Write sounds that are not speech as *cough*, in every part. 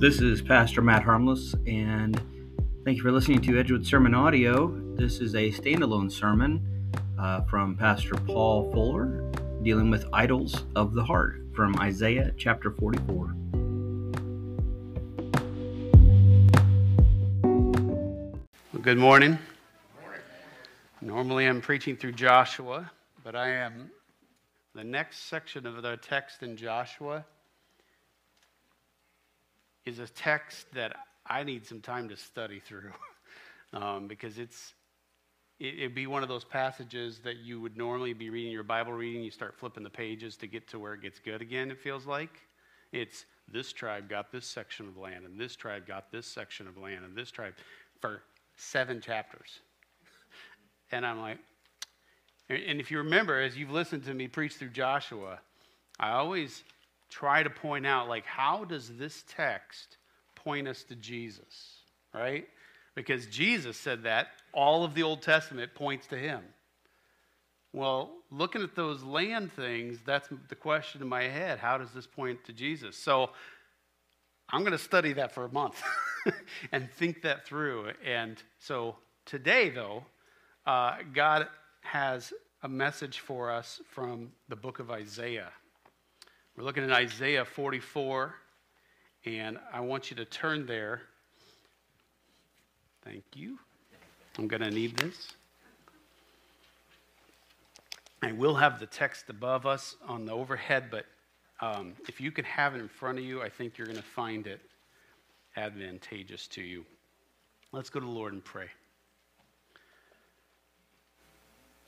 This is Pastor Matt Harmless, and thank you for listening to Edgewood Sermon Audio. This is a standalone sermon uh, from Pastor Paul Fuller dealing with idols of the heart from Isaiah chapter 44. Well, good morning. Normally I'm preaching through Joshua, but I am the next section of the text in Joshua is a text that I need some time to study through *laughs* um, because it's it, it'd be one of those passages that you would normally be reading your Bible reading. You start flipping the pages to get to where it gets good again. It feels like it's this tribe got this section of land, and this tribe got this section of land, and this tribe for seven chapters. *laughs* And I'm like, and if you remember, as you've listened to me preach through Joshua, I always try to point out, like, how does this text point us to Jesus, right? Because Jesus said that all of the Old Testament points to him. Well, looking at those land things, that's the question in my head. How does this point to Jesus? So I'm going to study that for a month *laughs* and think that through. And so today, though, uh, God has a message for us from the book of Isaiah. We're looking at Isaiah 44, and I want you to turn there. Thank you. I'm going to need this. I will have the text above us on the overhead, but um, if you can have it in front of you, I think you're going to find it advantageous to you. Let's go to the Lord and pray.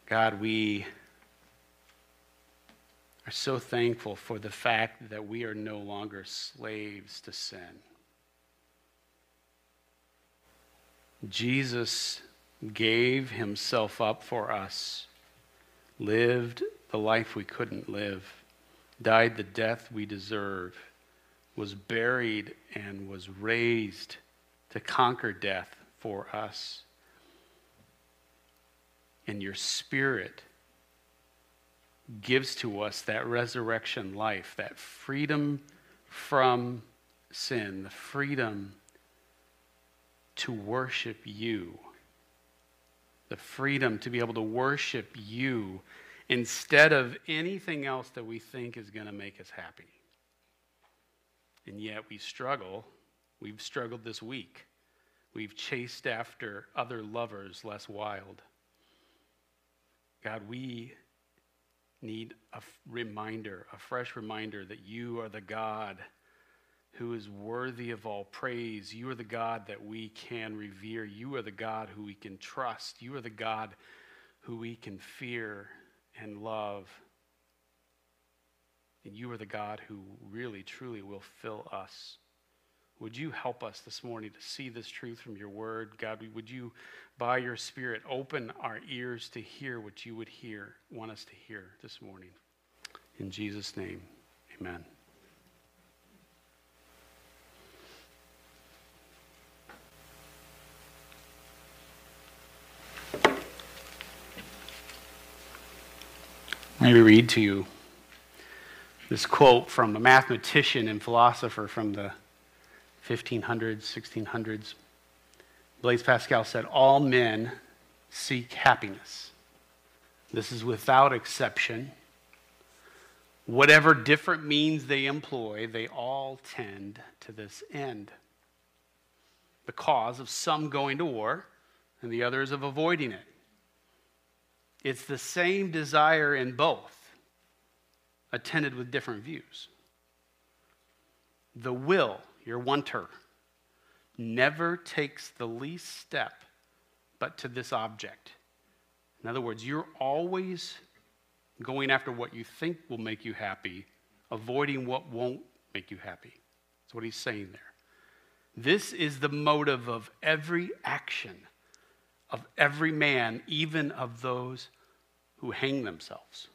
God, we are so thankful for the fact that we are no longer slaves to sin. Jesus gave himself up for us, lived the life we couldn't live, died the death we deserve, was buried and was raised to conquer death for us. And your spirit gives to us that resurrection life, that freedom from sin, the freedom to worship you, the freedom to be able to worship you instead of anything else that we think is going to make us happy. And yet we struggle. We've struggled this week. We've chased after other lovers less wild. God, we need a reminder, a fresh reminder that you are the God who is worthy of all praise. You are the God that we can revere. You are the God who we can trust. You are the God who we can fear and love. And you are the God who really, truly will fill us. Would you help us this morning to see this truth from your word? God, would you, by your Spirit, open our ears to hear what you would hear, want us to hear this morning? In Jesus' name, amen. Let me read to you this quote from a mathematician and philosopher from the 1500s, 1600s. Blaise Pascal said, All men seek happiness. This is without exception. Whatever different means they employ, they all tend to this end. The cause of some going to war and the others of avoiding it. It's the same desire in both, attended with different views. The will your wanter, never takes the least step but to this object. In other words, you're always going after what you think will make you happy, avoiding what won't make you happy. That's what he's saying there. This is the motive of every action of every man, even of those who hang themselves.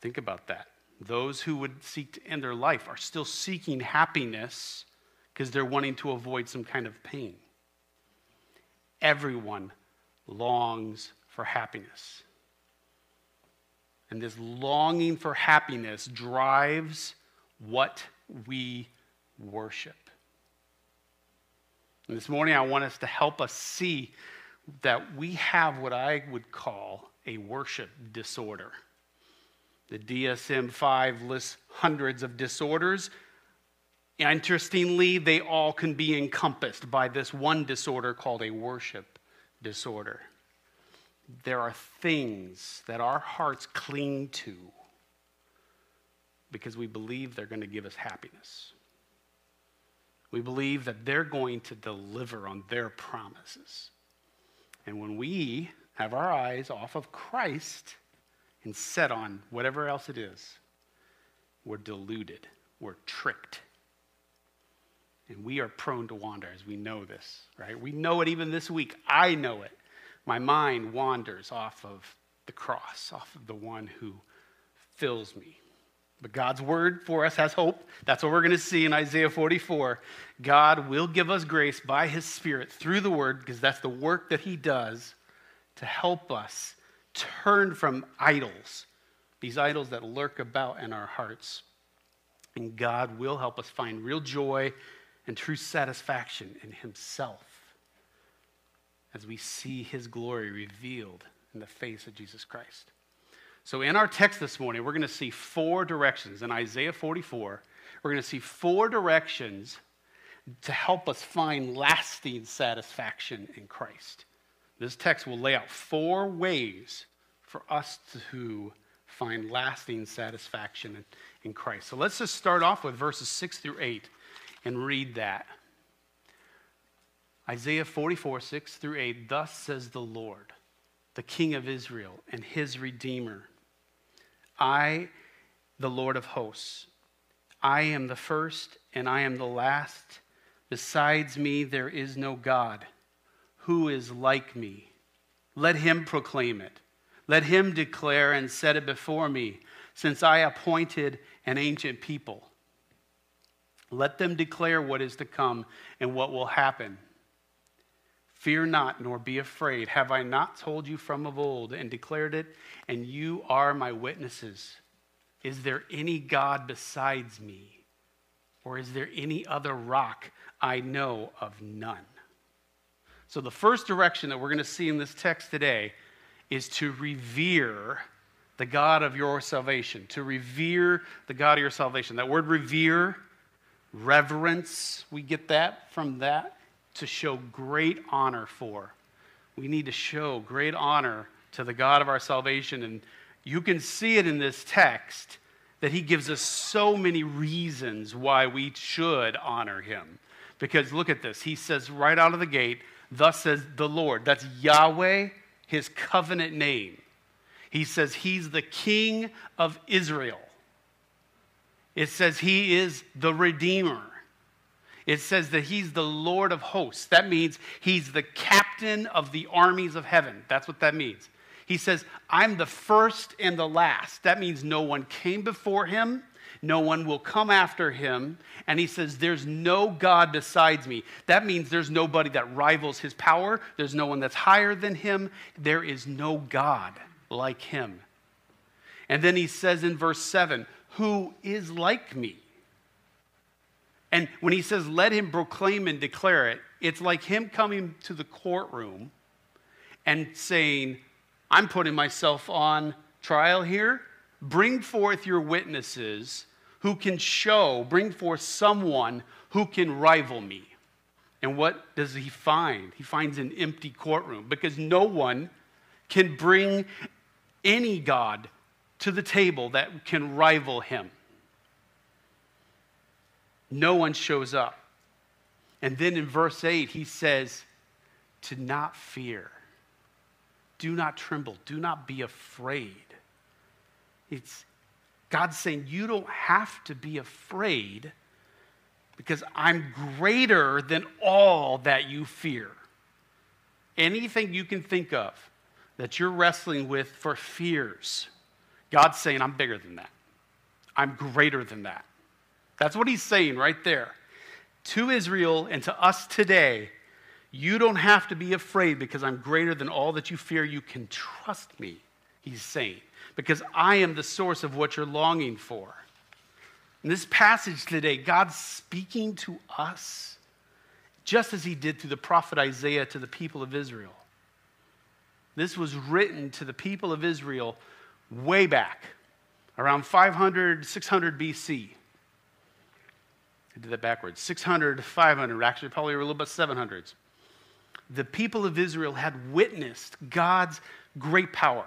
Think about that. Those who would seek to end their life are still seeking happiness because they're wanting to avoid some kind of pain. Everyone longs for happiness. And this longing for happiness drives what we worship. And this morning, I want us to help us see that we have what I would call a worship disorder. The DSM 5 lists hundreds of disorders. Interestingly, they all can be encompassed by this one disorder called a worship disorder. There are things that our hearts cling to because we believe they're going to give us happiness. We believe that they're going to deliver on their promises. And when we have our eyes off of Christ and set on whatever else it is, we're deluded, we're tricked. And we are prone to wander as we know this, right? We know it even this week. I know it. My mind wanders off of the cross, off of the one who fills me. But God's word for us has hope. That's what we're going to see in Isaiah 44. God will give us grace by his Spirit through the word, because that's the work that he does to help us turn from idols, these idols that lurk about in our hearts. And God will help us find real joy and true satisfaction in himself as we see his glory revealed in the face of Jesus Christ. So, in our text this morning, we're going to see four directions. In Isaiah 44, we're going to see four directions to help us find lasting satisfaction in Christ. This text will lay out four ways for us to find lasting satisfaction in, Christ. So let's just start off with verses 6 through 8 and read that. Isaiah 44, 6 through 8 Thus says the Lord, the King of Israel and his Redeemer I, the Lord of hosts, I am the first and I am the last. Besides me, there is no God. Who is like me? Let him proclaim it. Let him declare and set it before me, since I appointed an ancient people. Let them declare what is to come and what will happen. Fear not, nor be afraid. Have I not told you from of old and declared it? And you are my witnesses. Is there any God besides me? Or is there any other rock? I know of none. So, the first direction that we're going to see in this text today is to revere the God of your salvation, to revere the God of your salvation. That word revere, reverence, we get that from that to show great honor for. We need to show great honor to the God of our salvation. And you can see it in this text that he gives us so many reasons why we should honor him. Because look at this. He says right out of the gate, Thus says the Lord. That's Yahweh, his covenant name. He says he's the king of Israel. It says he is the Redeemer it says that he's the Lord of hosts. That means he's the captain of the armies of heaven. That's what that means. He says, I'm the first and the last. That means no one came before him, no one will come after him. And he says, There's no God besides me. That means there's nobody that rivals his power, there's no one that's higher than him. There is no God like him. And then he says in verse 7, Who is like me? And when he says, let him proclaim and declare it, it's like him coming to the courtroom and saying, I'm putting myself on trial here. Bring forth your witnesses who can show, bring forth someone who can rival me. And what does he find? He finds an empty courtroom because no one can bring any God to the table that can rival him. No one shows up. And then in verse 8, he says, to not fear. Do not tremble. Do not be afraid. It's God's saying, You don't have to be afraid because I'm greater than all that you fear. Anything you can think of that you're wrestling with for fears, God's saying, I'm bigger than that. I'm greater than that. That's what he's saying right there. To Israel and to us today, you don't have to be afraid because I'm greater than all that you fear. You can trust me, he's saying, because I am the source of what you're longing for. In this passage today, God's speaking to us just as he did through the prophet Isaiah to the people of Israel. This was written to the people of Israel way back, around 500, 600 BC. I did that backwards 600, 500, actually, probably a little bit 700s. The people of Israel had witnessed God's great power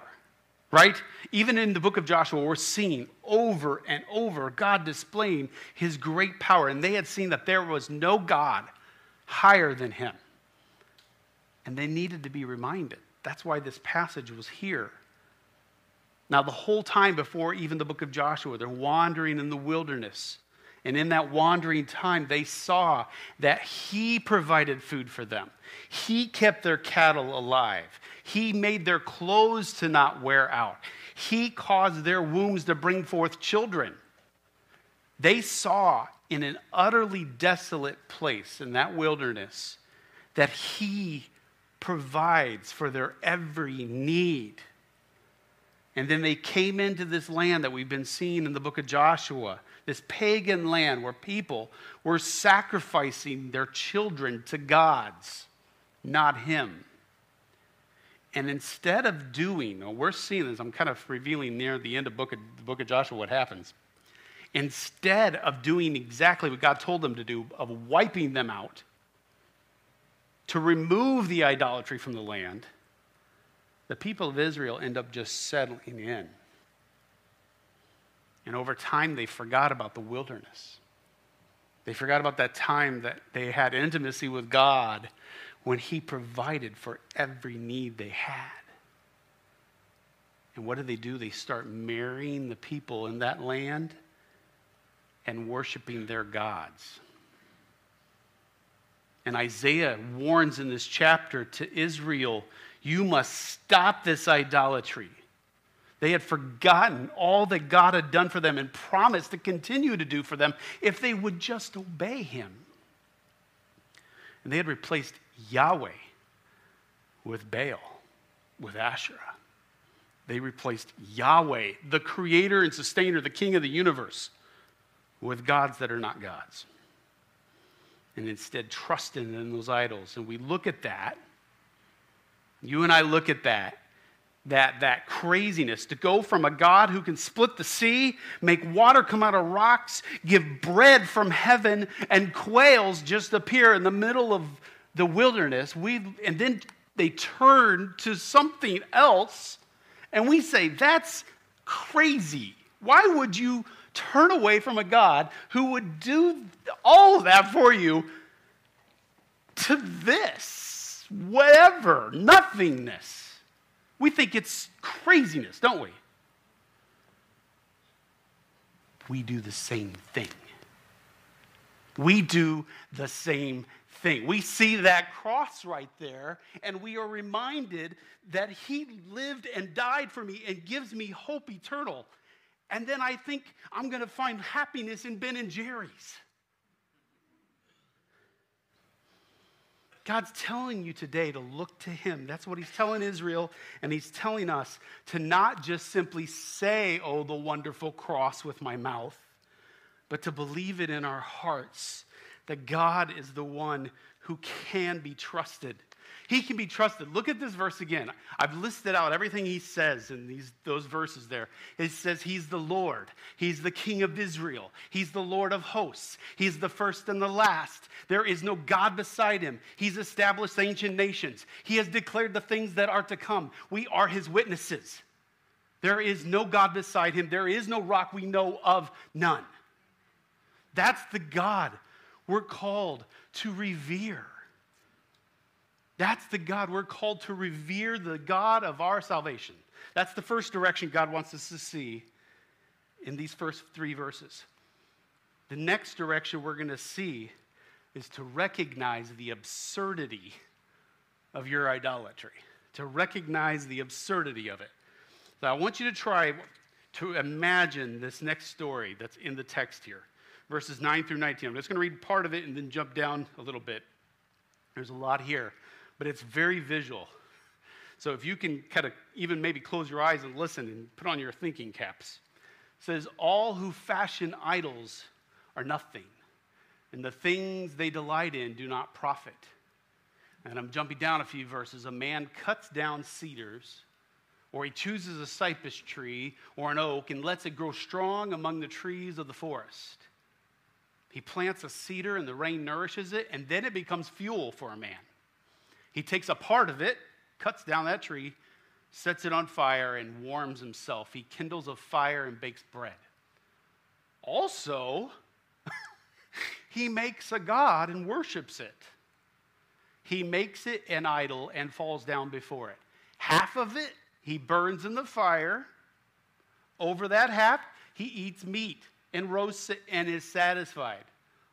right? Even in the book of Joshua, we're seeing over and over God displaying his great power. And they had seen that there was no God higher than him. And they needed to be reminded. That's why this passage was here. Now, the whole time before even the book of Joshua, they're wandering in the wilderness. And in that wandering time, they saw that He provided food for them. He kept their cattle alive. He made their clothes to not wear out. He caused their wombs to bring forth children. They saw in an utterly desolate place in that wilderness that He provides for their every need. And then they came into this land that we've been seeing in the book of Joshua this pagan land where people were sacrificing their children to gods, not Him. And instead of doing, we're seeing this, I'm kind of revealing near the end of book of, the book of Joshua what happens. Instead of doing exactly what God told them to do, of wiping them out, to remove the idolatry from the land, the people of Israel end up just settling in. And over time, they forgot about the wilderness. They forgot about that time that they had intimacy with God when He provided for every need they had. And what do they do? They start marrying the people in that land and worshiping their gods. And Isaiah warns in this chapter to Israel you must stop this idolatry. They had forgotten all that God had done for them and promised to continue to do for them if they would just obey Him. And they had replaced Yahweh with Baal, with Asherah. They replaced Yahweh, the creator and sustainer, the king of the universe, with gods that are not gods. And instead trusted in those idols. And we look at that, you and I look at that, that, that craziness to go from a God who can split the sea, make water come out of rocks, give bread from heaven, and quails just appear in the middle of the wilderness. We, and then they turn to something else, and we say, That's crazy. Why would you turn away from a God who would do all of that for you to this? Whatever, nothingness. We think it's craziness, don't we? We do the same thing. We do the same thing. We see that cross right there, and we are reminded that He lived and died for me and gives me hope eternal. And then I think I'm going to find happiness in Ben and Jerry's. God's telling you today to look to Him. That's what He's telling Israel, and He's telling us to not just simply say, Oh, the wonderful cross with my mouth, but to believe it in our hearts that God is the one who can be trusted he can be trusted. Look at this verse again. I've listed out everything he says in these, those verses there. It says he's the Lord, he's the King of Israel, he's the Lord of hosts, he's the first and the last. There is no God beside him. He's established ancient nations, he has declared the things that are to come. We are his witnesses. There is no God beside him, there is no rock we know of, none. That's the God we're called to revere. That's the God we're called to revere, the God of our salvation. That's the first direction God wants us to see in these first three verses. The next direction we're going to see is to recognize the absurdity of your idolatry, to recognize the absurdity of it. So I want you to try to imagine this next story that's in the text here, verses 9 through 19. I'm just going to read part of it and then jump down a little bit. There's a lot here but it's very visual. So if you can kind of even maybe close your eyes and listen and put on your thinking caps, says, All who fashion idols are nothing, and the things they delight in do not profit. And I'm jumping down a few verses. A man cuts down cedars, or he chooses a cypress tree or an oak and lets it grow strong among the trees of the forest. He plants a cedar and the rain nourishes it, and then it becomes fuel for a man. He takes a part of it, cuts down that tree, sets it on fire, and warms himself. He kindles a fire and bakes bread. Also, *laughs* he makes a god and worships it. He makes it an idol and falls down before it. Half of it he burns in the fire. Over that half, he eats meat and roasts it and is satisfied.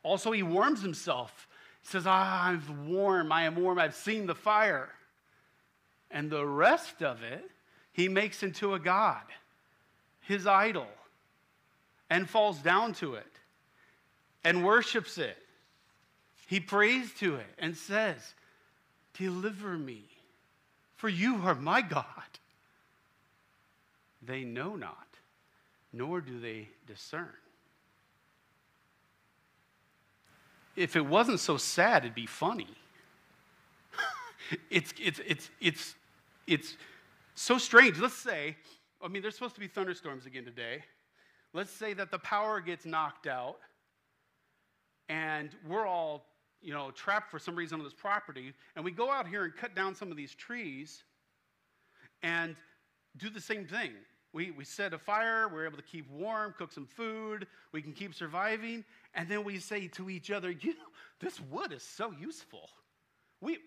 Also, he warms himself. Says, Ah, I'm warm. I am warm. I've seen the fire. And the rest of it, he makes into a god, his idol, and falls down to it and worships it. He prays to it and says, Deliver me, for you are my God. They know not, nor do they discern. If it wasn't so sad, it'd be funny. *laughs* it's, it's, it's, it's, it's so strange. Let's say, I mean, there's supposed to be thunderstorms again today. Let's say that the power gets knocked out and we're all, you know, trapped for some reason on this property, and we go out here and cut down some of these trees and do the same thing. We, we set a fire, we're able to keep warm, cook some food, we can keep surviving, and then we say to each other, you know, this wood is so useful. We,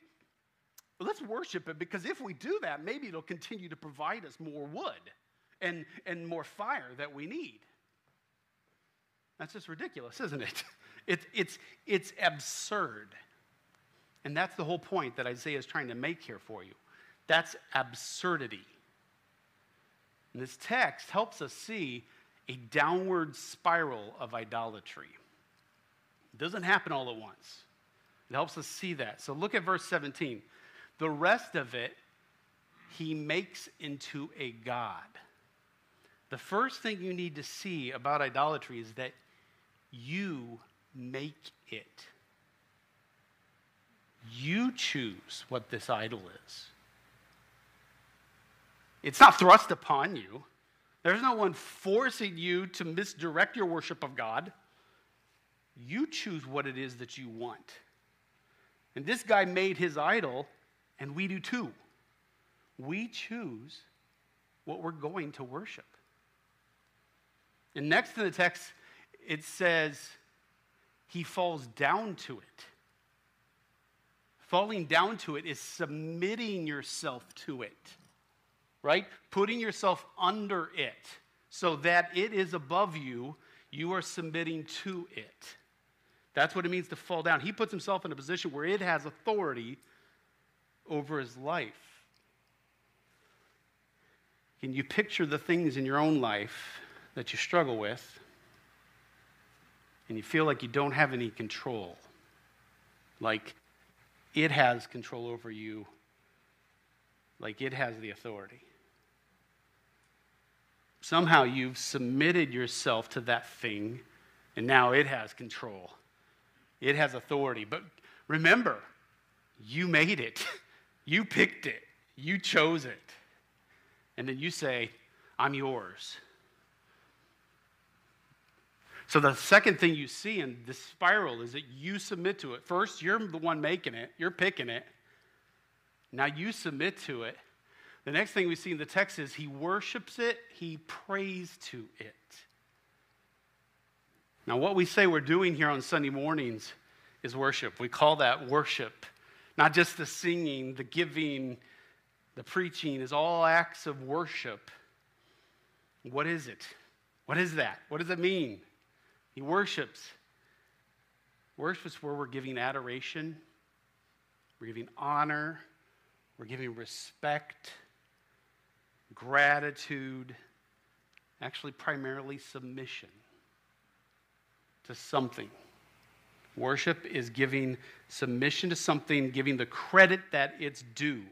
let's worship it because if we do that, maybe it'll continue to provide us more wood and, and more fire that we need. That's just ridiculous, isn't it? *laughs* It's, it's, it's absurd. And that's the whole point that Isaiah is trying to make here for you. That's absurdity. And this text helps us see a downward spiral of idolatry. It doesn't happen all at once. It helps us see that. So look at verse 17. The rest of it, he makes into a God. The first thing you need to see about idolatry is that you make it. You choose what this idol is. It's not thrust upon you. There's no one forcing you to misdirect your worship of God. You choose what it is that you want. And this guy made his idol, and we do too. We choose what we're going to worship. And next in the text, it says, he falls down to it. Falling down to it is submitting yourself to it, right? Putting yourself under it so that it is above you, you are submitting to it. That's what it means to fall down. He puts himself in a position where it has authority over his life. Can you picture the things in your own life that you struggle with? and you feel like you don't have any control, like it has control over you, like it has the authority. Somehow you've submitted yourself to that thing, and now it has control. It has authority. But remember, you made it, *laughs* you picked it, you chose it. And then you say, I'm yours. So the second thing you see in this spiral is that you submit to it. First, you're the one making it, you're picking it. Now you submit to it. The next thing we see in the text is he worships it, he prays to it. Now, what we say we're doing here on Sunday mornings is worship. We call that worship. Not just the singing, the giving, the preaching is all acts of worship. What is it? What is that? What does it mean? He worships. Worship is where we're giving adoration, we're giving honor, we're giving respect, gratitude, actually, primarily submission to something. Worship is giving submission to something, giving the credit that it's due.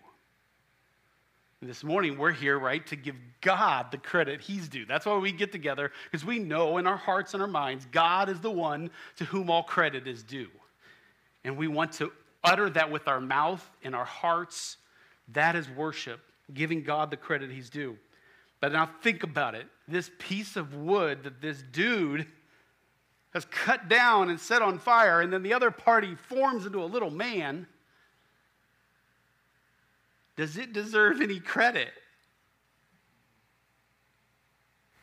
And this morning, we're here, right, to give God the credit He's due. That's why we get together, because we know in our hearts and our minds, God is the one to whom all credit is due. And we want to utter that with our mouth and our hearts. That is worship, giving God the credit He's due. But now think about it this piece of wood that this dude has cut down and set on fire, and then the other party forms into a little man does it deserve any credit?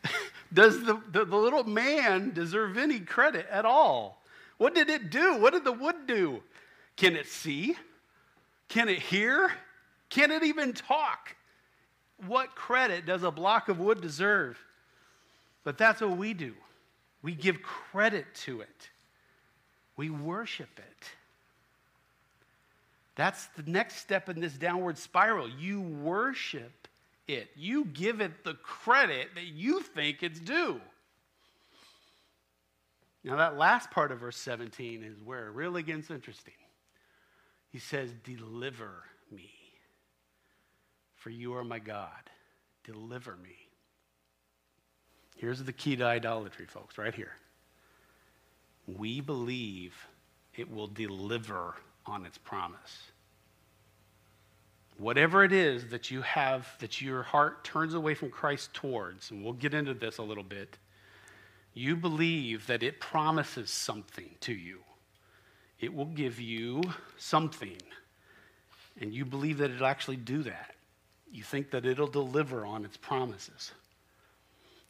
*laughs* Does the, the, the, little man deserve any credit at all? What did it do? What did the wood do? Can it see? Can it hear? Can it even talk? What credit does a block of wood deserve? But that's what we do. We give credit to it, we worship it. That's the next step in this downward spiral. You worship it, you give it the credit that you think it's due. Now, that last part of verse 17 is where it really gets interesting. He says, Deliver me, for you are my God. Deliver me. Here's the key to idolatry, folks, right here. We believe it will deliver on its promise. Whatever it is that you have, that your heart turns away from Christ towards, and we'll get into this a little bit, you believe that it promises something to you. It will give you something. And you believe that it'll actually do that. You think that it'll deliver on its promises.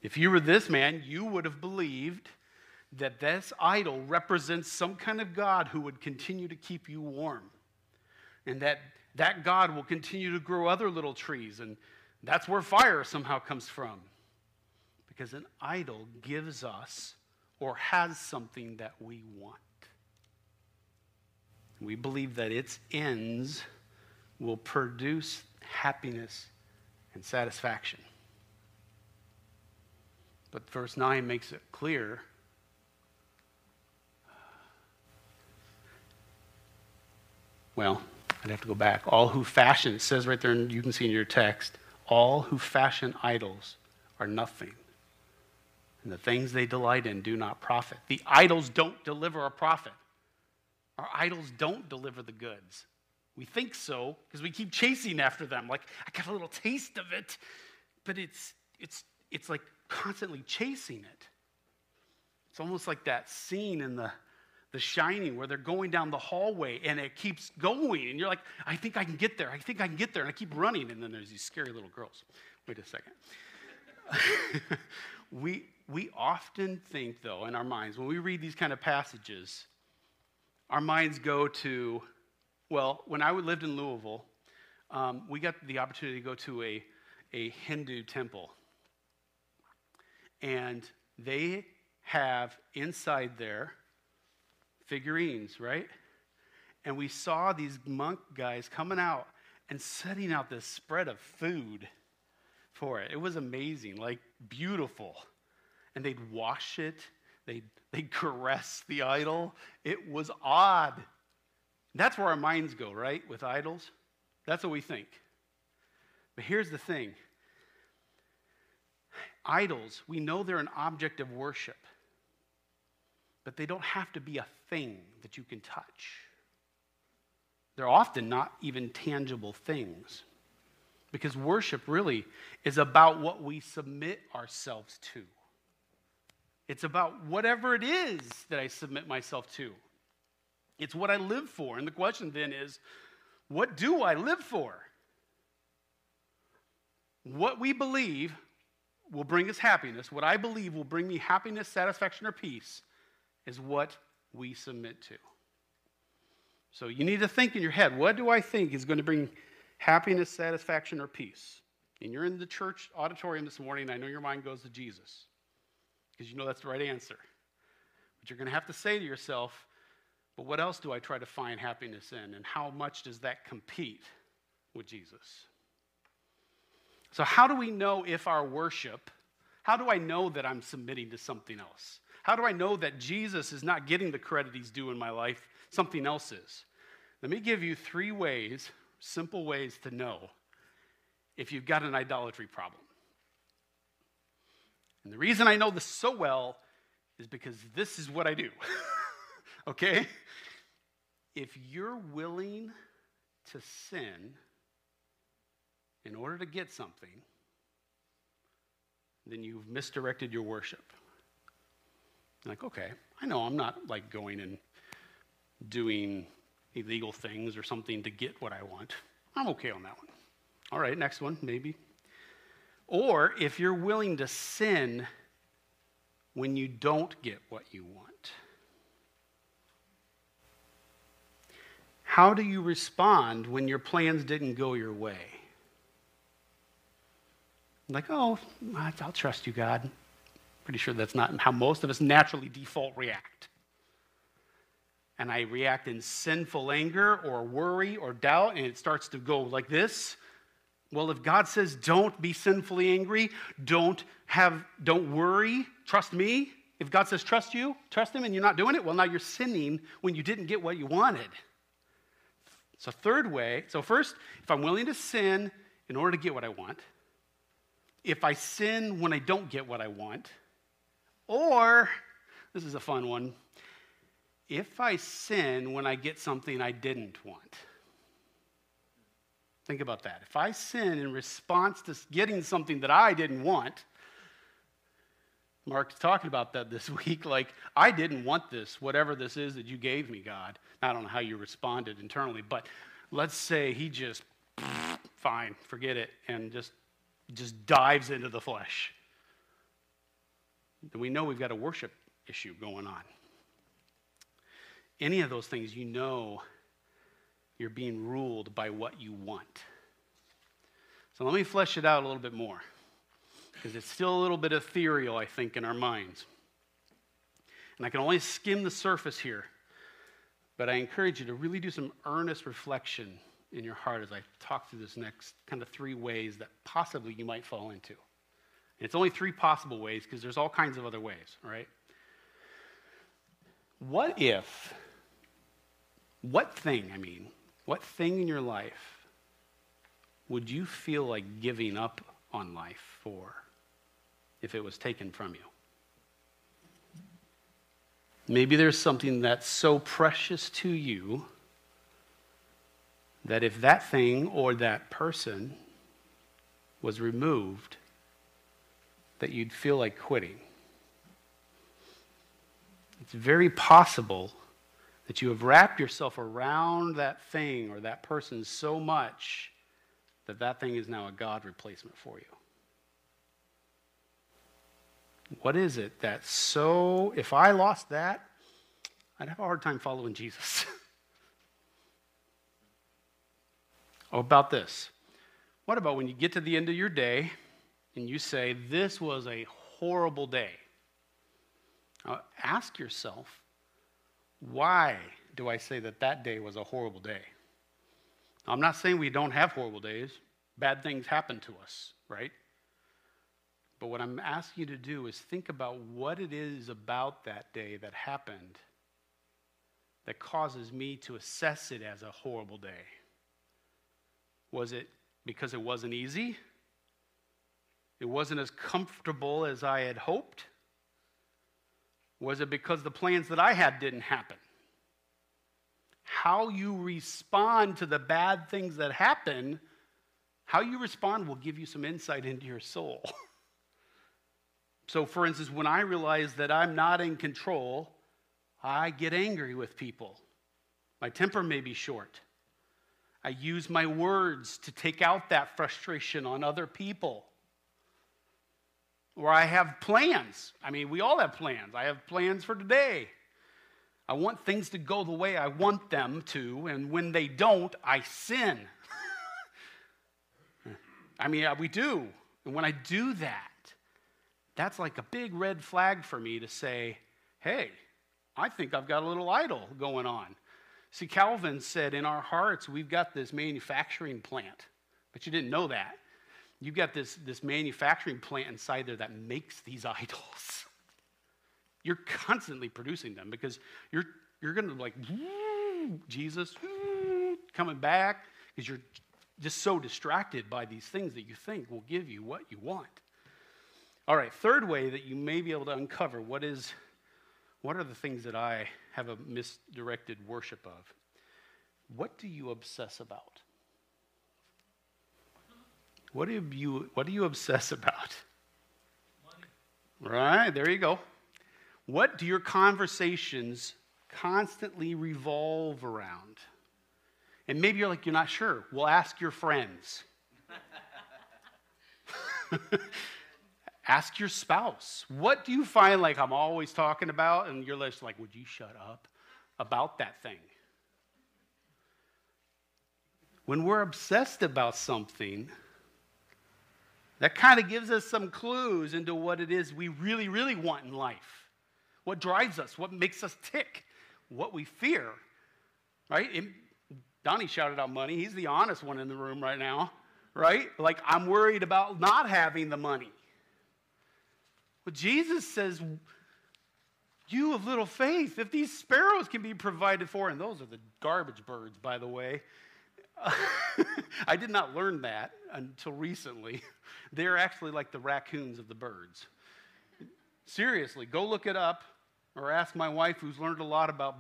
If you were this man, you would have believed that this idol represents some kind of God who would continue to keep you warm. And that that God will continue to grow other little trees. And that's where fire somehow comes from. Because an idol gives us or has something that we want. We believe that its ends will produce happiness and satisfaction. But verse 9 makes it clear Well, I'd have to go back. All who fashion, it says right there, and you can see in your text, all who fashion idols are nothing. And the things they delight in do not profit. The idols don't deliver a profit. Our idols don't deliver the goods. We think so because we keep chasing after them. Like, I got a little taste of it, but it's, it's, it's like constantly chasing it. It's almost like that scene in the the Shining, where they're going down the hallway and it keeps going. And you're like, I think I can get there. I think I can get there. And I keep running. And then there's these scary little girls. Wait a second. *laughs* we, we often think, though, in our minds, when we read these kind of passages, our minds go to, well, when I lived in Louisville, um, we got the opportunity to go to a, a Hindu temple. And they have inside there figurines, right? And we saw these monk guys coming out and setting out this spread of food for it. It was amazing, like beautiful. And they'd wash it, they'd, *laughs* they'd caress the idol. It was odd. That's where our minds go, right? With idols. That's what we think. But here's the thing idols, we know they're an object of worship but they don't have to be a thing that you can touch. They're often not even tangible things. Because worship really is about what we submit ourselves to. It's about whatever it is that I submit myself to. It's what I live for. And the question then is what do I live for? What we believe will bring us happiness, what I believe will bring me happiness, satisfaction, or peace, is what we submit to. So you need to think in your head what do I think is going to bring happiness, satisfaction, or peace? And you're in the church auditorium this morning, I know your mind goes to Jesus because you know that's the right answer. But you're going to have to say to yourself, but what else do I try to find happiness in? And how much does that compete with Jesus? So, how do we know if our worship, how do I know that I'm submitting to something else? How do I know that Jesus is not getting the credit he's due in my life? Something else is. Let me give you three ways, simple ways to know if you've got an idolatry problem. And the reason I know this so well is because this is what I do. *laughs* okay? If you're willing to sin in order to get something, then you've misdirected your worship. Like, okay, I know I'm not like going and doing illegal things or something to get what I want. I'm okay on that one. All right, next one, maybe. Or if you're willing to sin when you don't get what you want. How do you respond when your plans didn't go your way? Like, oh, I'll trust you, God. Pretty sure that's not how most of us naturally default react. And I react in sinful anger or worry or doubt, and it starts to go like this. Well, if God says don't be sinfully angry, don't have don't worry, trust me. If God says trust you, trust him and you're not doing it, well now you're sinning when you didn't get what you wanted. So, third way so, first, if I'm willing to sin in order to get what I want, if I sin when I don't get what I want, or, this is a fun one, if I sin when I get something I didn't want. Think about that. If I sin in response to getting something that I didn't want, Mark's talking about that this *laughs* week. Like, I didn't want this, whatever this is that you gave me, God. I don't know how you responded internally, but let's say he just, *laughs* fine, forget it, and just, just dives into the flesh. Then we know we've got a worship issue going on. Any of those things, you know you're being ruled by what you want. So let me flesh it out a little bit more because it's still a little bit ethereal, I think, in our minds. And I can only skim the surface here, but I encourage you to really do some earnest reflection in your heart as I talk through this next kind of three ways that possibly you might fall into. And it's only three possible ways because there's all kinds of other ways, right? What if, what thing, I mean, what thing in your life would you feel like giving up on life for if it was taken from you? Maybe there's something that's so precious to you that if that thing or that person was removed, that you'd feel like quitting. It's very possible that you have wrapped yourself around that thing or that person so much that that thing is now a God replacement for you. What is it that so, if I lost that, I'd have a hard time following Jesus. *laughs* oh, about this. What about when you get to the end of your day and you say, This was a horrible day? Now, ask yourself, why do I say that that day was a horrible day? I'm not saying we don't have horrible days. Bad things happen to us, right? But what I'm asking you to do is think about what it is about that day that happened that causes me to assess it as a horrible day. Was it because it wasn't easy? It wasn't as comfortable as I had hoped? Was it because the plans that I had didn't happen? How you respond to the bad things that happen, how you respond will give you some insight into your soul. *laughs* so, for instance, when I realize that I'm not in control, I get angry with people. My temper may be short. I use my words to take out that frustration on other people or I have plans. I mean, we all have plans. I have plans for today. I want things to go the way I want them to, and when they don't, I sin. *laughs* I mean, uh, we do. And when I do that, that's like a big red flag for me to say, hey, I think I've got a little idol going on. See, Calvin said, in our hearts, we've got this manufacturing plant, but you didn't know that. You've got this, this manufacturing plant inside there that makes these *laughs* idols. You're constantly producing them because you're, you're going to be like, *laughs* Jesus, *laughs* coming back because you're just so distracted by these things that you think will give you what you want. All right, third way that you may be able to uncover what is what are the things that I have a misdirected worship of? What do you obsess about? What do you what do you obsess about? Money. Right, there you go. What do your conversations constantly revolve around? And maybe you're like, you're not sure. Well, ask your friends. *laughs* *laughs* ask your spouse. What do you find like I'm always talking about? And you're just like, would you shut up about that thing? When we're obsessed about something, that kind of gives us some clues into what it is we really, really want in life. What drives us, what makes us tick, what we fear, right? It, Donnie shouted out money. He's the honest one in the room right now, right? Like, I'm worried about not having the money. Well, Jesus says, You of little faith, if these sparrows can be provided for, and those are the garbage birds, by the way. *laughs* I did not learn that until recently. *laughs* They're actually like the raccoons of the birds. Seriously, go look it up or ask my wife, who's learned a lot about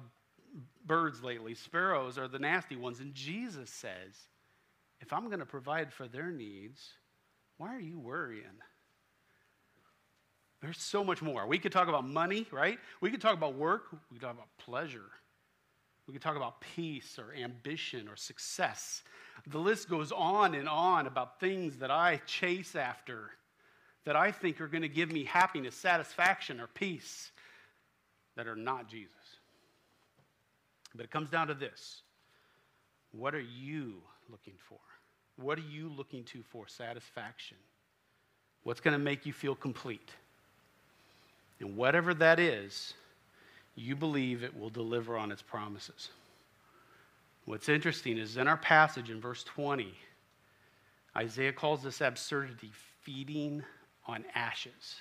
birds lately. Sparrows are the nasty ones. And Jesus says, if I'm going to provide for their needs, why are you worrying? There's so much more. We could talk about money, right? We could talk about work. We could talk about pleasure. We could talk about peace or ambition or success. The list goes on and on about things that I chase after that I think are going to give me happiness, satisfaction, or peace that are not Jesus. But it comes down to this what are you looking for? What are you looking to for satisfaction? What's going to make you feel complete? And whatever that is, you believe it will deliver on its promises. What's interesting is in our passage in verse 20, Isaiah calls this absurdity feeding on ashes.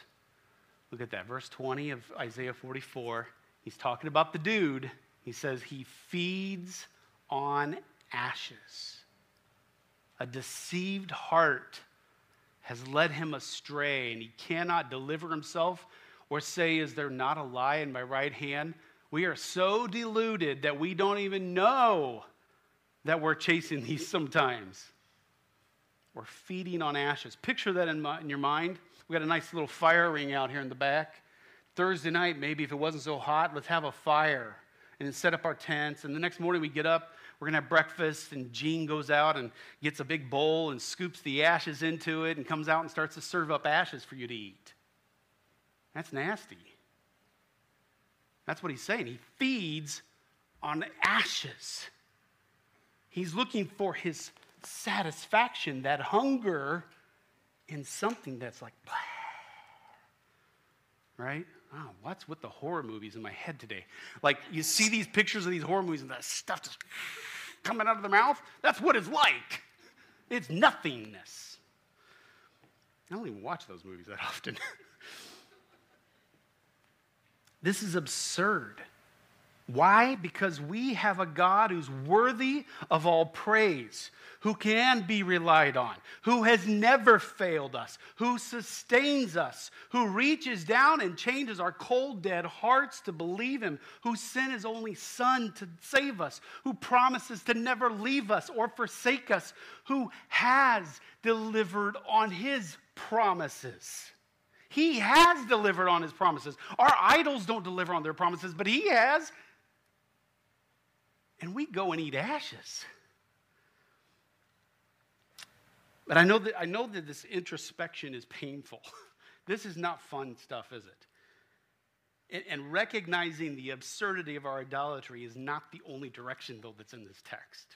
Look at that, verse 20 of Isaiah 44. He's talking about the dude he says he feeds on ashes. A deceived heart has led him astray, and he cannot deliver himself or say, Is there not a lie in my right hand? We are so deluded that we don't even know that we're chasing these sometimes. We're feeding on ashes. Picture that in, my, in your mind. We got a nice little fire ring out here in the back. Thursday night, maybe if it wasn't so hot, let's have a fire and set up our tents. And the next morning we get up, we're going to have breakfast, and Jean goes out and gets a big bowl and scoops the ashes into it and comes out and starts to serve up ashes for you to eat. That's nasty. That's what he's saying. He feeds on ashes. He's looking for his satisfaction, that hunger in something that's like, right? oh, what's with the horror movies in my head today? Like, you see these pictures of these horror movies and that stuff just coming out of the mouth? That's what it's like. It's nothingness. I don't even watch those movies that often. *laughs* this is absurd. Why? Because we have a God who's worthy of all praise, who can be relied on, who has never failed us, who sustains us, who reaches down and changes our cold, dead hearts to believe Him, who sent His only Son to save us, who promises to never leave us or forsake us, who has delivered on His promises. He has delivered on his promises. Our idols don't deliver on their promises, but he has and we go and eat ashes. But I know that, I know that this introspection is painful. *laughs* this is not fun stuff, is it? And, recognizing the absurdity of our idolatry is not the only direction, though, that's in this text.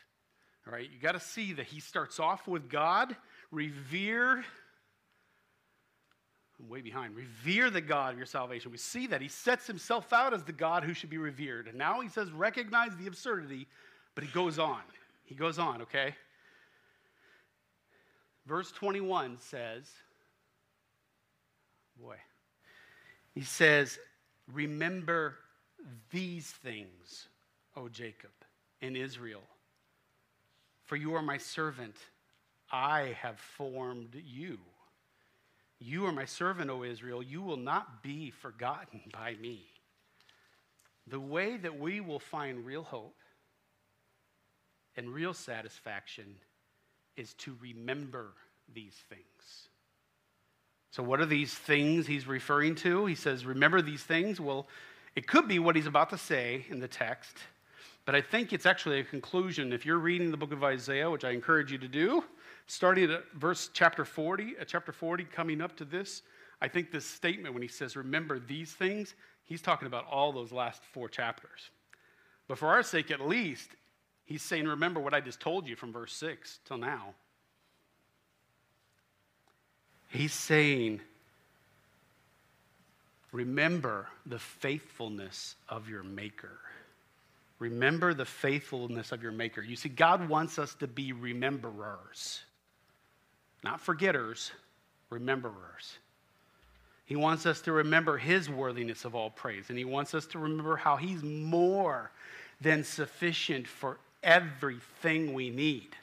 All right, you got to see that he starts off with God, revere I'm way behind. Revere the God of your salvation. We see that. He sets himself out as the God who should be revered. And now he says, recognize the absurdity, but he goes on. He goes on, okay? Verse 21 says, boy, he says, Remember these things, O Jacob and Israel, for you are my servant I have formed you. You are my servant, O Israel. You will not be forgotten *laughs* by me. The way that we will find real hope and real satisfaction is to remember these things. So, what are these things he's referring to? He says, Remember these things. Well, it could be what he's about to say in the text, but I think it's actually a conclusion. If you're reading the book of Isaiah, which I encourage you to do, starting at verse chapter 40, at chapter 40, coming up to this, I think this statement when he says, Remember these things, he's talking about all those last four chapters. But for our sake, at least, he's saying, Remember what I just told you from verse 6 till now. He's saying, Remember the faithfulness of your Maker. Remember the faithfulness of your Maker. You see, God wants us to be rememberers, not forgetters, rememberers. He wants us to remember His worthiness of all praise, and He wants us to remember how He's more than sufficient for everything we need.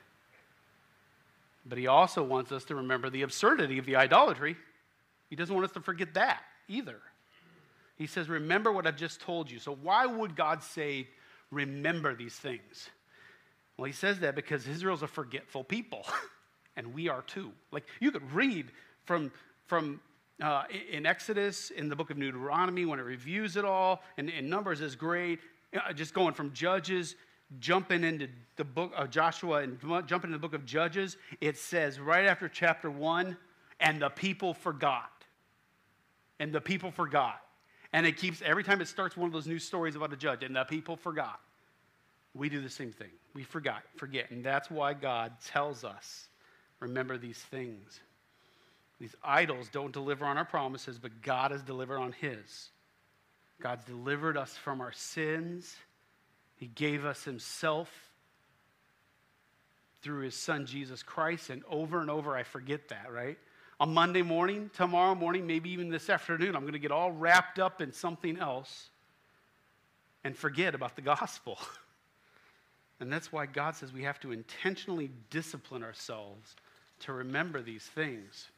But he also wants us to remember the absurdity of the idolatry. He doesn't want us to forget that either. He says, Remember what I've just told you. So, why would God say, Remember these things? Well, he says that because Israel's a forgetful people, *laughs* and we are too. Like, you could read from, from uh, in Exodus, in the book of Deuteronomy, when it reviews it all, and, and Numbers is great. Uh, just going from Judges jumping into the book of Joshua and jumping into the book of Judges, it says right after chapter one, and the people forgot. And the people forgot. And it keeps, every time it starts one of those new stories about a judge, and the people forgot. We do the same thing. We forgot, forget. And that's why God tells us remember these things. These idols don't deliver on our promises, but God has delivered on His. God's delivered us from our sins he gave us Himself through His Son, Jesus Christ. And over and over, I forget that, right? On Monday morning, tomorrow morning, maybe even this afternoon, I'm going to get all wrapped up in something else and forget about the gospel. *laughs* and that's why God says we have to intentionally discipline ourselves to remember these things.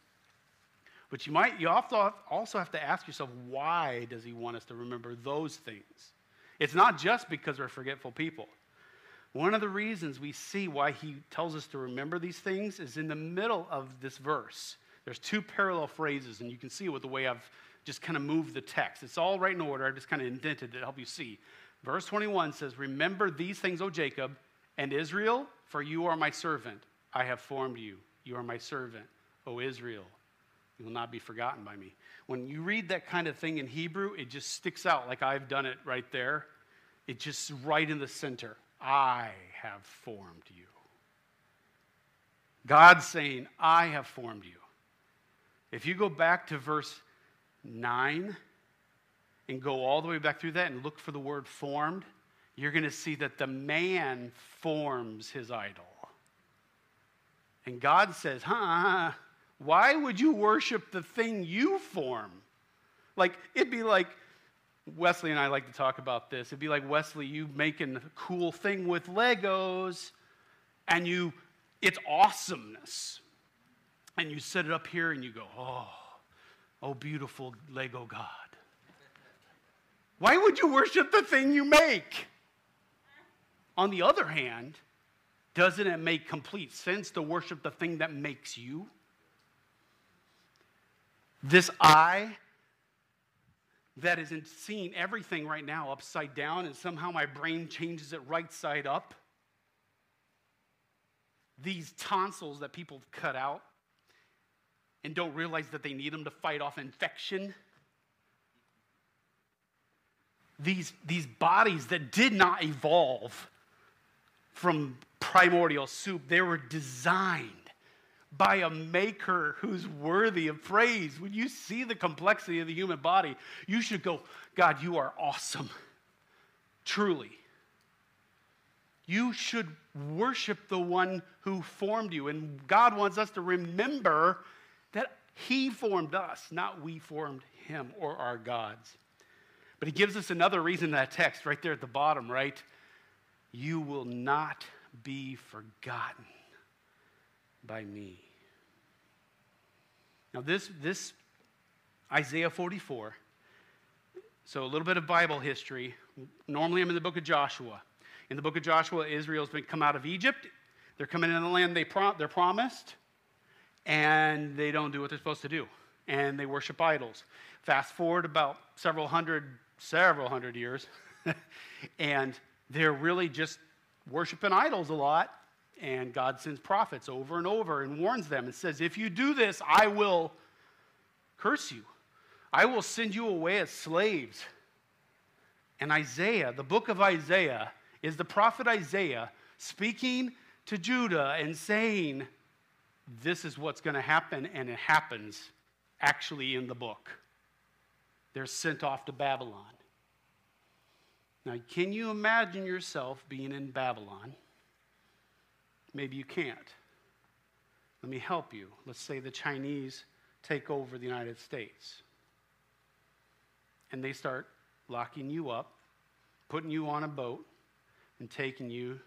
But you might you also have to ask yourself why does he want us to remember those things? It's not just because we're forgetful people. One of the reasons we see why he tells us to remember these things is in the middle of this verse. There's two parallel phrases, and you can see it with the way I've just kind of moved the text. It's all right in order. I've just kind of indented it to help you see. Verse 21 says, Remember these things, O Jacob and Israel, for you are my servant. I have formed you. You are my servant, O Israel. You will not be forgotten by me. When you read that kind of thing in Hebrew, it just sticks out like I've done it right there. It's just right in the center. I have formed you. God's saying, I have formed you. If you go back to verse 9 and go all the way back through that and look for the word formed, you're going to see that the man forms his idol. And God says, huh, why would you worship the thing you form? Like, it'd be like, Wesley and I like to talk about this. It'd be like, Wesley, you making a cool thing with Legos, and you, it's awesomeness. And you set it up here and you go, oh, oh, beautiful Lego God. Why would you worship the thing you make? On the other hand, doesn't it make complete sense to worship the thing that makes you? This eye that is seeing everything right now upside down, and somehow my brain changes it right side up. These tonsils that people cut out and don't realize that they need them to fight off infection. These, these bodies that did not evolve from primordial soup, they were designed by a maker who's worthy of praise. When you see the complexity of the human body, you should go, God, you are awesome. Truly. You should worship the one who formed you. And God wants us to remember that He formed us, not we formed Him or our gods. But He gives us another reason in that text right there at the bottom, right? You will not be forgotten by me. Now, this, this Isaiah 44, so a little bit of Bible history. Normally, I'm in the book of Joshua. In the book of Joshua, Israel's been come out of Egypt. They're coming into the land they prom- they're promised, and they don't do what they're supposed to do, and they worship idols. Fast forward about several hundred, several hundred years, *laughs* and they're really just worshiping idols a lot. And God sends prophets over and over and warns them and says, If you do this, I will curse you. I will send you away as slaves. And Isaiah, the book of Isaiah, is the prophet Isaiah speaking to Judah and saying, This is what's going to happen, and it happens actually in the book. They're sent off to Babylon. Now, can you imagine yourself being in Babylon? Maybe you can't. Let me help you. Let's say the Chinese take over the United States. And they start locking you up, putting you on a boat, and taking you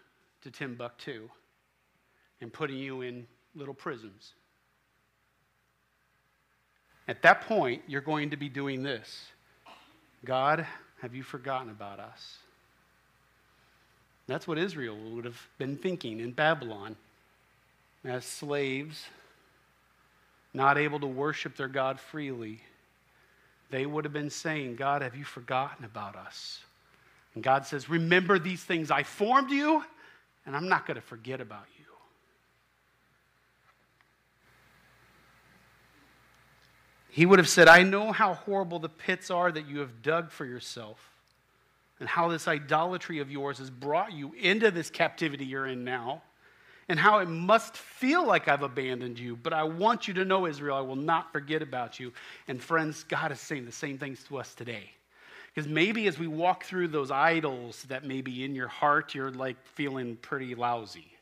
to Timbuktu and putting you in little prisons. At that point, you're going to be doing this God, have you forgotten about us? That's what Israel would have been thinking in Babylon as slaves, not able to worship their God freely. They would have been saying, God, have you forgotten about us? And God says, Remember these things. I formed you, and I'm not going to forget about you. He would have said, I know how horrible the pits are that you have dug for yourself, and how this idolatry of yours has brought you into this captivity you're in now, and how it must feel like I've abandoned you. But I want you to know, Israel, I will not forget about you. And friends, God is saying the same things to us today. Because maybe as we walk through those idols that maybe in your heart you're like feeling pretty lousy.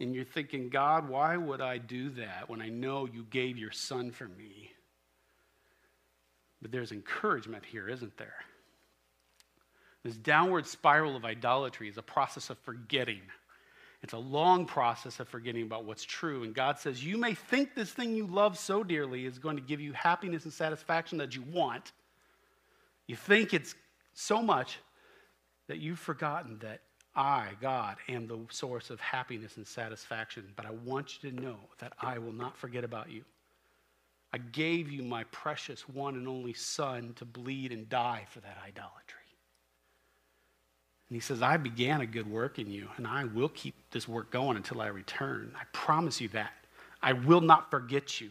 And you're thinking, God, why would I do that when I know you gave your son for me? But there's encouragement here, isn't there? This downward spiral of idolatry is a process of forgetting. It's a long process of forgetting about what's true. And God says, You may think this thing you love so dearly is going to give you happiness and satisfaction that you want, you think it's so much that you've forgotten that I, God, am the source of happiness and satisfaction. But I want you to know that I will not forget about you. I gave you my precious one and only Son to bleed and die for that idolatry. And he says, I began a good work in you, and I will keep this work going until I return. I promise you that. I will not forget you.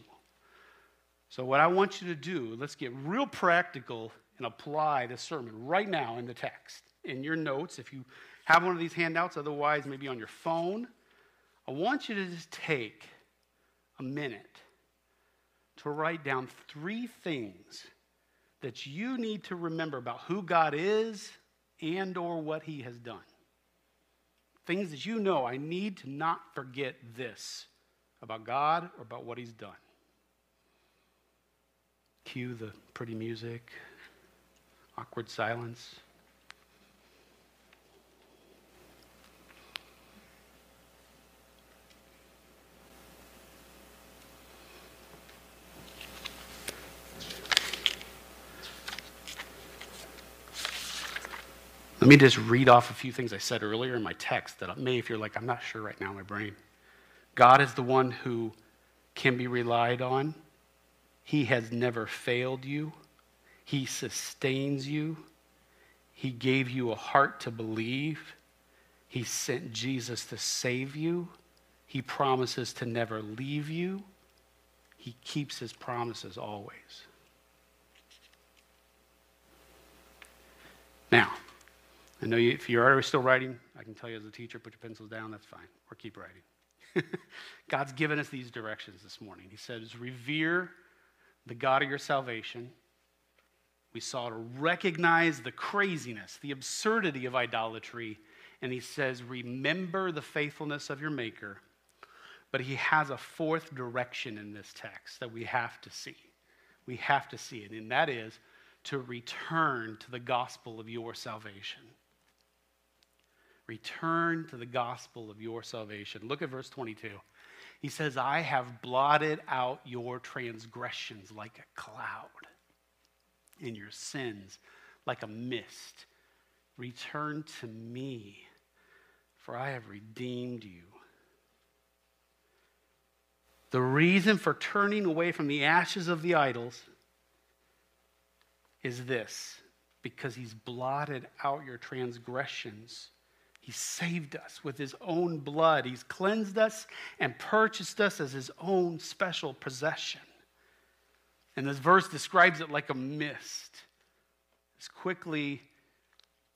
So, what I want you to do, let's get real practical and apply this sermon right now in the text, in your notes, if you have one of these handouts, otherwise, maybe on your phone. I want you to just take a minute to write down three things that you need to remember about who God is and or what he has done. Things that you know I need to not forget this about God or about what he's done. Cue the pretty music awkward silence. Let me just read off a few things I said earlier in my text that may, if you're like, I'm not sure right now my brain. God is the one who can be relied on. He has never failed you. He sustains you. He gave you a heart to believe. He sent Jesus to save you. He promises to never leave you. He keeps his promises always. Now, I know you, if you're already still writing, I can tell you as a teacher, put your pencils down, that's fine, or keep writing. *laughs* God's given us these directions this morning. He says, revere the God of your salvation we saw to recognize the craziness, the absurdity of idolatry. And he says, Remember the faithfulness of your Maker. But he has a fourth direction in this text that we have to see. We have to see it, and that is to return to the gospel of your salvation. Return to the gospel of your salvation. Look at verse 22. He says, I have blotted out your transgressions like a cloud, and your sins like a mist. Return to me, for I have redeemed you. The reason for turning away from the ashes of the idols is this because he's blotted out your transgressions. He saved us with his own blood. He's cleansed us and purchased us as his own special possession. And this verse describes it like a mist. As quickly,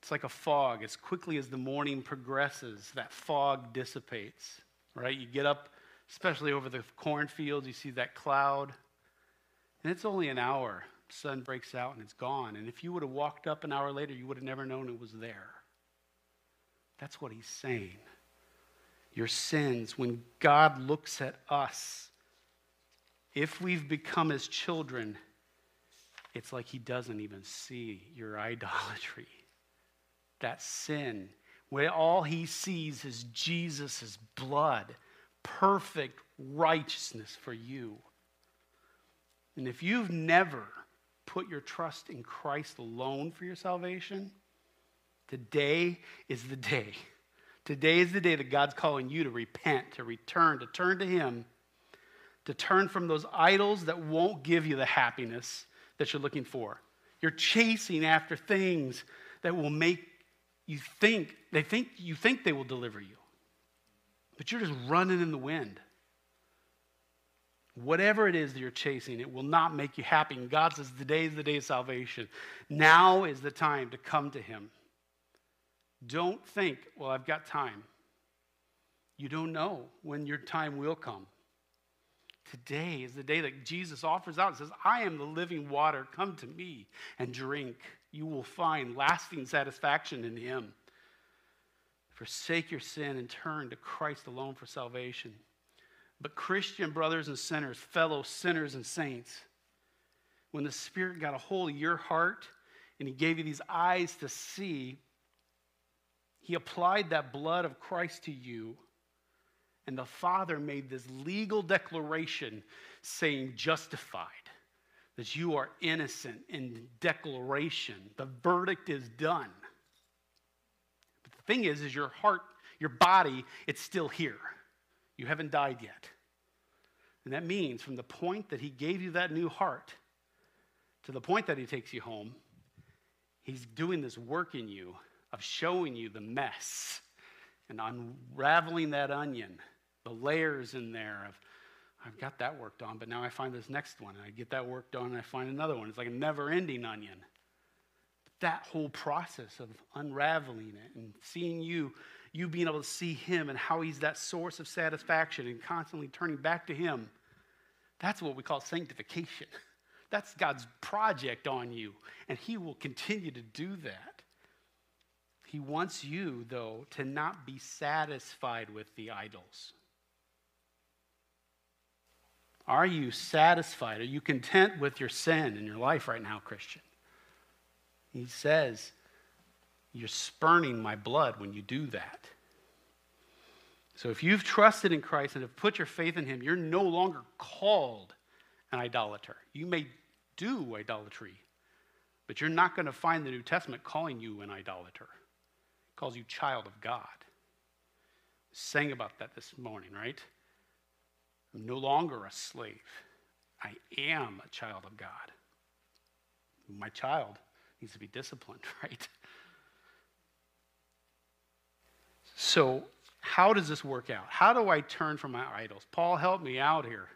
it's like a fog. As quickly as the morning progresses, that fog dissipates, right? You get up, especially over the cornfields, you see that cloud. And it's only an hour. The sun breaks out and it's gone. And if you would have walked up an hour later, you would have never known it was there. That's what he's saying. Your sins, when God looks at us, if we've become his children, it's like he doesn't even see your *laughs* idolatry. That sin, where all he sees is Jesus' blood, perfect righteousness for you. And if you've never put your trust in Christ alone for your salvation, today is the day. Today is the day that God's calling you to repent, to return, to turn to Him, to turn from those idols that won't give you the happiness that you're looking for. You're chasing after things that will make you think, they think you think they will deliver you. But you're just running in the wind. Whatever it is that you're chasing, it will not make you happy. And God says, Today is the day of salvation. Now is the time to come to Him. Don't think, Well, I've got time. You don't know when your time will come. Today is the day that Jesus offers out and says, I am the living water. Come to me and drink. You will find lasting satisfaction in Him. Forsake your sin and turn to Christ alone for salvation. But, Christian brothers and sinners, fellow sinners and saints, when the Spirit got a hold of your heart and He gave you these eyes to see, He applied that blood of Christ to you. And the Father made this legal declaration saying, justified, that you are innocent in declaration. The verdict is done. But the thing is, is your heart, your body, it's still here. You haven't died yet. And that means from the point that he gave you that new heart to the point that he takes you home, he's doing this work in you of showing you the mess and unraveling that onion, the layers in there of, I've got that worked on, but now I find this next one, and I get that worked on, and I find another one. It's like a never ending onion. That whole process of unraveling it and seeing you you being able to see Him and how He's that source of satisfaction and constantly turning back to Him. That's what we call sanctification. *laughs* That's God's project on you, and He will continue to do that. He wants you, though, to not be satisfied with the idols. Are you satisfied? Are you content with your sin in your life right now, Christian? He says, you're spurning my blood when you do that. So if you've trusted in Christ and have put your faith in Him, you're no longer called an idolater. You may do idolatry, but you're not going to find the New Testament calling you an idolater. Calls you child of God. Sang about that this morning, right? I'm no longer a slave. I am a child of God. My child needs to be disciplined, *laughs* right? So, how does this work out? How do I turn from my idols? Paul, help me out here.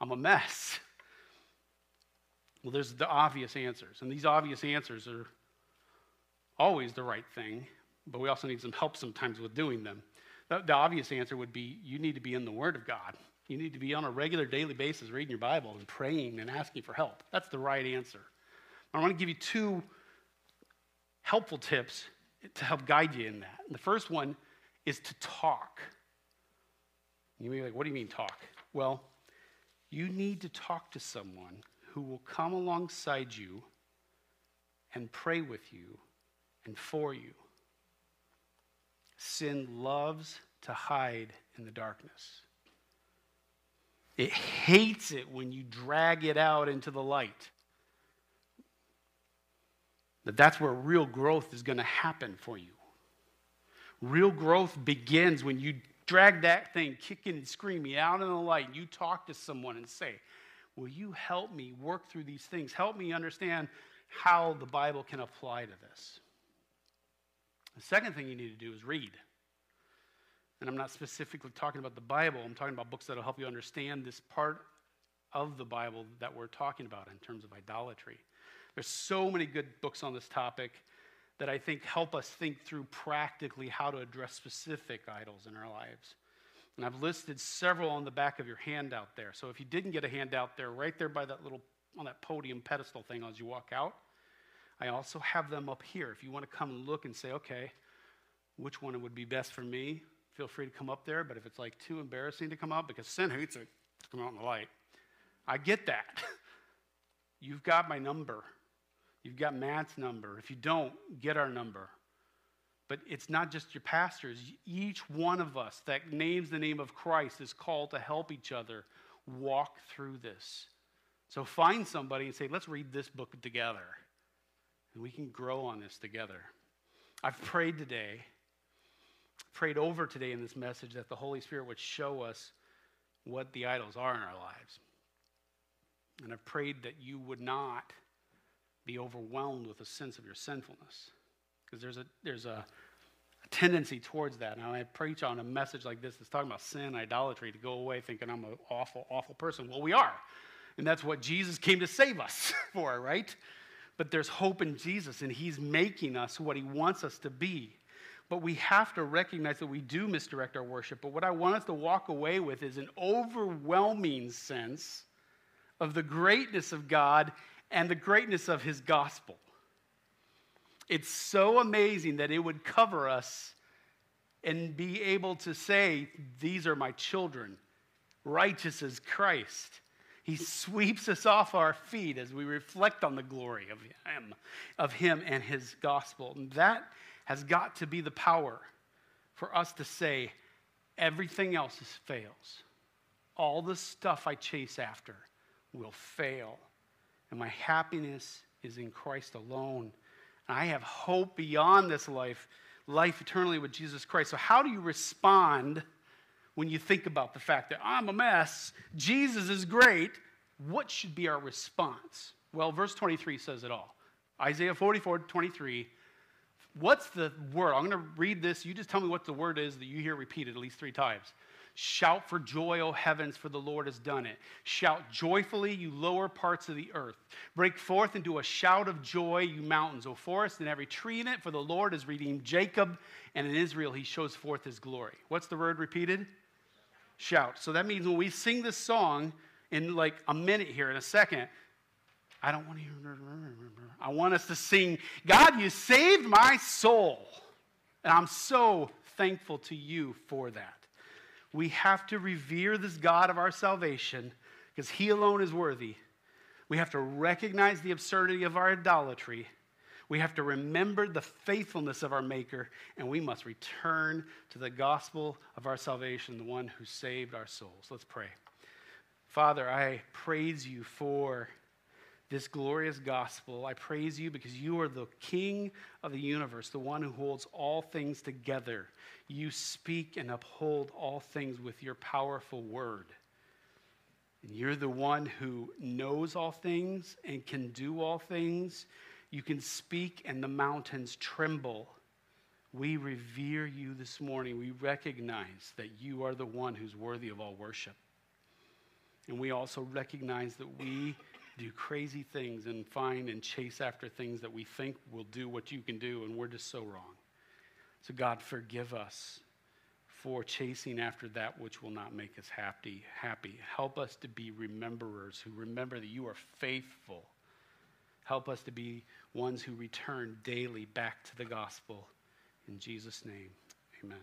I'm a mess. Well, there's the obvious answers, and these obvious answers are always the right thing, but we also need some help sometimes with doing them. The, the obvious answer would be you need to be in the Word of God. You need to be on a regular daily basis reading your Bible and praying and asking for help. That's the right answer. I want to give you two helpful tips to help guide you in that. The first one is to talk. You may be like, what do you mean talk? Well, you need to talk to someone who will come alongside you and pray with you and for you. Sin loves to hide in the darkness. It hates it when you drag it out into the light. That that's where real growth is going to happen for you. Real growth begins when you drag that thing kicking and screaming out in the light and you talk to someone and say, Will you help me work through these things? Help me understand how the Bible can apply to this. The second thing you need to do is read. And I'm not specifically talking about the Bible, I'm talking about books that will help you understand this part of the Bible that we're talking about in terms of idolatry. There's so many good books on this topic that I think help us think through practically how to address specific idols in our lives. And I've listed several on the back of your handout there. So if you didn't get a handout there, right there by that little on that podium pedestal thing as you walk out, I also have them up here. If you want to come and look and say, okay, which one would be best for me, feel free to come up there. But if it's like too embarrassing to come up because sin hates it come out in the light, I get that. *laughs* You've got my number. You've got Matt's number. If you don't, get our number. But it's not just your pastors. Each one of us that names the name of Christ is called to help each other walk through this. So find somebody and say, let's read this book together. And we can grow on this together. I've prayed today, prayed over today in this message that the Holy Spirit would show us what the idols are in our lives. And I've prayed that you would not be overwhelmed with a sense of your sinfulness. Because there's a, there's a, a, tendency towards that. Now, I preach on a message like this that's talking about sin, idolatry, to go away thinking I'm an awful, awful person. Well, we are. And that's what Jesus came to save us *laughs* for, right? But there's hope in Jesus, and He's making us what He wants us to be. But we have to recognize that we do misdirect our worship. But what I want us to walk away with is an overwhelming sense of the greatness of God and the greatness of his gospel. It's so amazing that it would cover us and be able to say, These are my children, righteous as Christ. He sweeps us off our feet as we reflect on the glory of him, of him and his gospel. And that has got to be the power for us to say, everything else fails. All the stuff I chase after will fail and my happiness is in Christ alone. And I have hope beyond this life, life eternally with Jesus Christ. So, how do you respond when you think about the fact that I'm a mess? Jesus is great. What should be our response? Well, verse 23 says it all. Isaiah 44 23. What's the word? I'm going to read this. You just tell me what the word is that you hear repeated at least three times. Shout for joy, O heavens, for the Lord has done it. Shout joyfully, you lower parts of the earth. Break forth into a shout of joy, you mountains, O forest, and every tree in it, for the Lord has redeemed Jacob, and in Israel he shows forth his glory. What's the word repeated? Shout. So that means when we sing this song in like a minute here, in a second, I don't want to hear. I want us to sing, God, you saved my soul. And I'm so thankful to you for that we have to revere this God of our salvation because he alone is worthy. We have to recognize the absurdity of our idolatry. We have to remember the faithfulness of our Maker, and we must return to the gospel of our salvation, the one who saved our souls. Let's pray. Father, I praise you for this glorious gospel. I praise you because you are the King of the universe, the one who holds all things together. You speak and uphold all things with your powerful word. And you're the one who knows all things and can do all things. You can speak and the mountains tremble. We revere you this morning. We recognize that you are the one who's worthy of all worship. And we also recognize that we do crazy things and find and chase after things that we think will do what you can do, and we're just so wrong. So, God, forgive us for chasing after that which will not make us happy. Happy. Help us to be rememberers who remember that you are faithful. Help us to be ones who return daily back to the gospel. In Jesus' name, amen.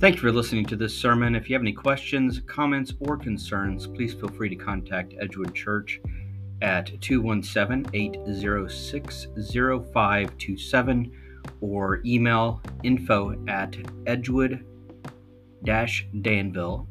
Thank you for listening to this sermon. If you have any questions, comments, or concerns, please feel free to contact Edgewood Church at 217 806 0527 or email info at edgewood danville.org.